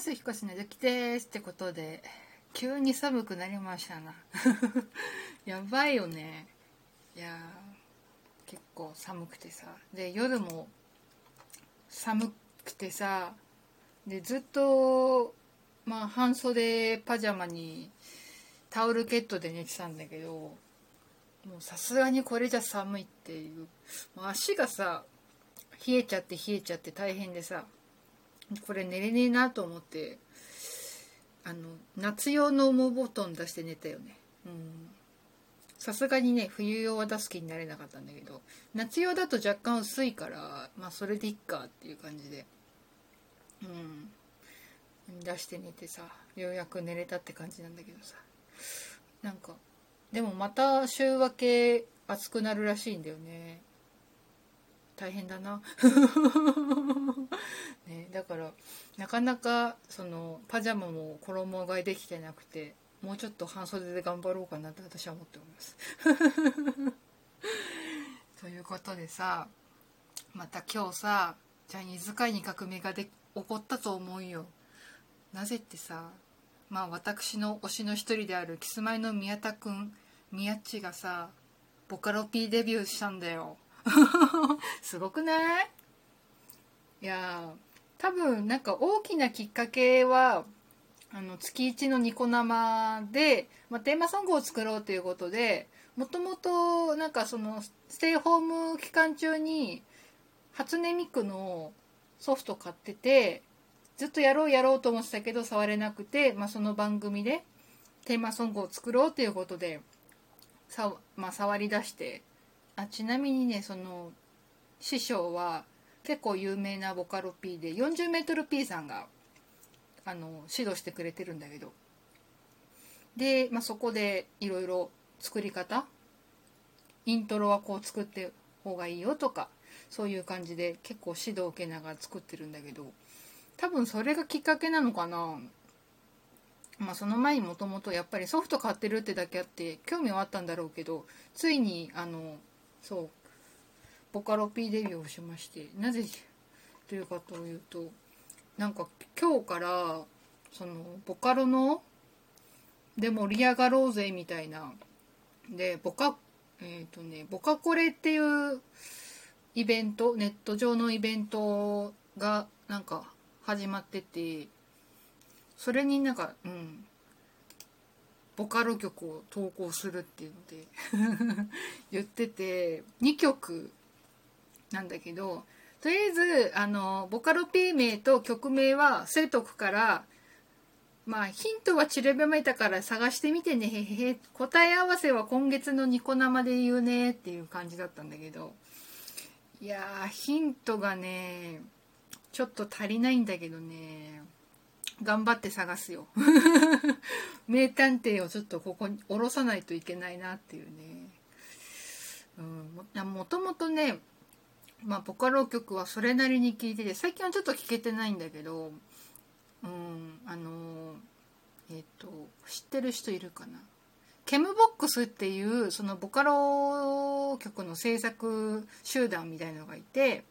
ます彦しのぞきですってことで急に寒くなりましたな。やばいよね。いや結構寒くてさ。で夜も寒くてさ。でずっとまあ半袖パジャマにタオルケットで寝てたんだけどもうさすがにこれじゃ寒いっていう。もう足がさ冷えちゃって冷えちゃって大変でさ。これ寝れねえなと思ってあの夏用の羽毛布団出して寝たよね。うん。さすがにね冬用は出す気になれなかったんだけど夏用だと若干薄いからまあそれでいっかっていう感じで。うん。出して寝てさようやく寝れたって感じなんだけどさ。なんかでもまた週明け暑くなるらしいんだよね。大変だな ね、だからなかなかそのパジャマも衣替えできてなくてもうちょっと半袖で頑張ろうかなって私は思っております。ということでさまた今日さジャニーズ界に革命がで起こったと思うよ。なぜってさまあ私の推しの一人であるキスマイの宮田くん宮っちがさボカロ P デビューしたんだよ。すごくない？いや多分なんか大きなきっかけはあの月1のニコ生で、まあ、テーマソングを作ろうということでもともとなんかそのステイホーム期間中に初音ミクのソフト買っててずっとやろうやろうと思ってたけど触れなくて、まあ、その番組でテーマソングを作ろうということでさ、まあ、触り出してあちなみにねその師匠は結構有名なボカロ P で 40m P さんがあの指導してくれてるんだけど。で、まあ、そこでいろいろ作り方イントロはこう作って方がいいよとかそういう感じで結構指導を受けながら作ってるんだけど多分それがきっかけなのかな。まあその前にもともとやっぱりソフト買ってるってだけあって興味はあったんだろうけどついにあのそう。ボカロ P デビューをしましてなぜというかというとなんか今日からそのボカロので盛り上がろうぜみたいなでボカえっ、ー、とねボカコレっていうイベントネット上のイベントがなんか始まっててそれになんかうん。ボカロ曲を投稿するっていうので 言ってて2曲なんだけどとりあえずあのボカロ P 名と曲名は伏せとくからまあヒントは散りばめたから探してみてねへへへ答え合わせは今月のニコ生で言うねっていう感じだったんだけどいやーヒントがねちょっと足りないんだけどね。頑張って探すよ。名探偵をちょっとここに下ろさないといけないなっていうね。うん。もともとねまあボカロ曲はそれなりに聴いてて最近はちょっと聴けてないんだけどうんあのえっ、ー、と知ってる人いるかな？ケムボックスっていうそのボカロ曲の制作集団みたいのがいて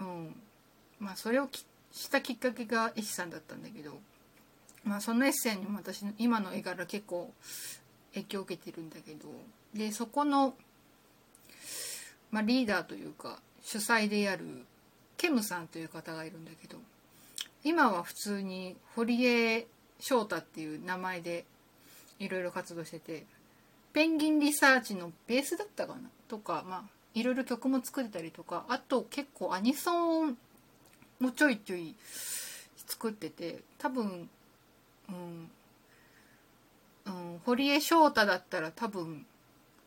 うん。まあそれをしたきっかけがエッさんだったんだけどまあそのエッセンにも私の今の絵柄結構影響を受けてるんだけどでそこのまあ、リーダーというか主催でやるケムさんという方がいるんだけど今は普通に堀江翔太っていう名前でいろいろ活動しててペンギンリサーチのベースだったかなとかまあいろいろ曲も作ってたりとかあと結構アニソンもちょいちょい作ってて多分うん、うん、堀江翔太だったら多分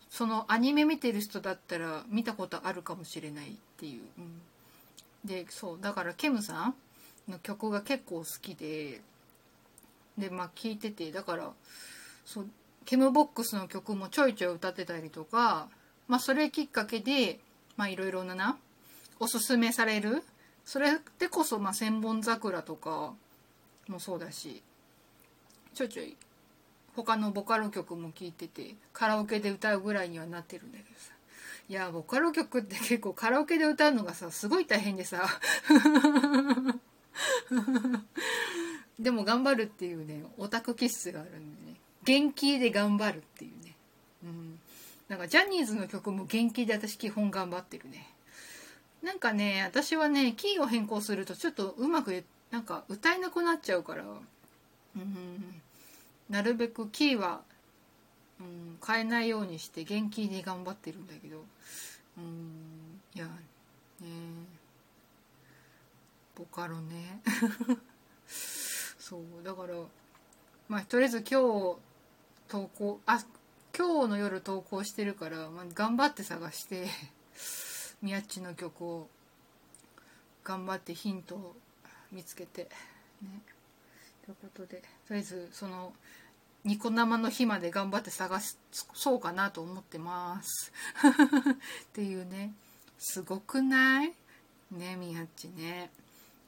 そのアニメ見てる人だったら見たことあるかもしれないっていう、うん、でそうだからケムさんの曲が結構好きででまあ聴いててだからそうケムボックスの曲もちょいちょい歌ってたりとかまあそれきっかけでまあいろいろななおすすめされるそれでこそまあ千本桜とかもそうだしちょいちょい他のボカロ曲も聴いててカラオケで歌うぐらいにはなってるんだけどさ。いやボカロ曲って結構カラオケで歌うのがさすごい大変でさ。でも頑張るっていうねオタク気質があるんでね。元気で頑張るっていうね。うん。なんかジャニーズの曲も元気で私基本頑張ってるね。なんかね私はねキーを変更するとちょっとうまくなんか歌えなくなっちゃうから。うんなるべくキーは、うん、変えないようにして元気に頑張ってるんだけど。うんいやね。ボカロね。そうだからまあとりあえず今日投稿あ今日の夜投稿してるから、まあ、頑張って探して。宮地の曲を頑張ってヒントを見つけてね。ということでとりあえずそのニコ生の日まで頑張って探そうかなと思ってます。っていうね。すごくない？ねみやっちね。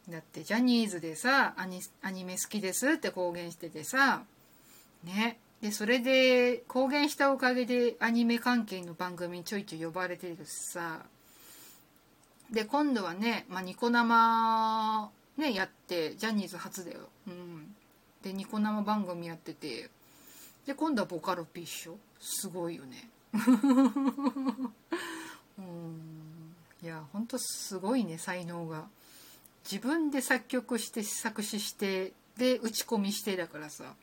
だってジャニーズでさアニアニメ好きですって公言しててさね。でそれで公言したおかげでアニメ関係の番組にちょいちょい呼ばれてるしさ。で今度はね、まあ、ニコ生ねやってジャニーズ初だよ。うん。でニコ生番組やってて。で今度はボカロ P っしょ。すごいよね。うん。いやほんとすごいね才能が。自分で作曲して作詞してで打ち込みしてだからさ。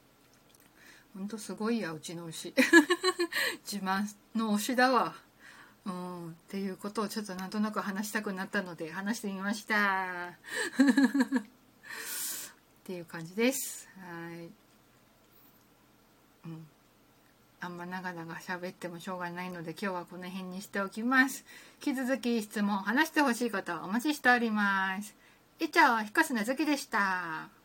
ほんとすごいやうちの牛 自慢の推しだわ。うん。っていうことをちょっとなんとなく話したくなったので話してみました。っていう感じです。はい。うん。あんま長々喋ってもしょうがないので今日はこの辺にしておきます。引き続き質問話してほしい方お待ちしております。以上、ひこすなずきでした。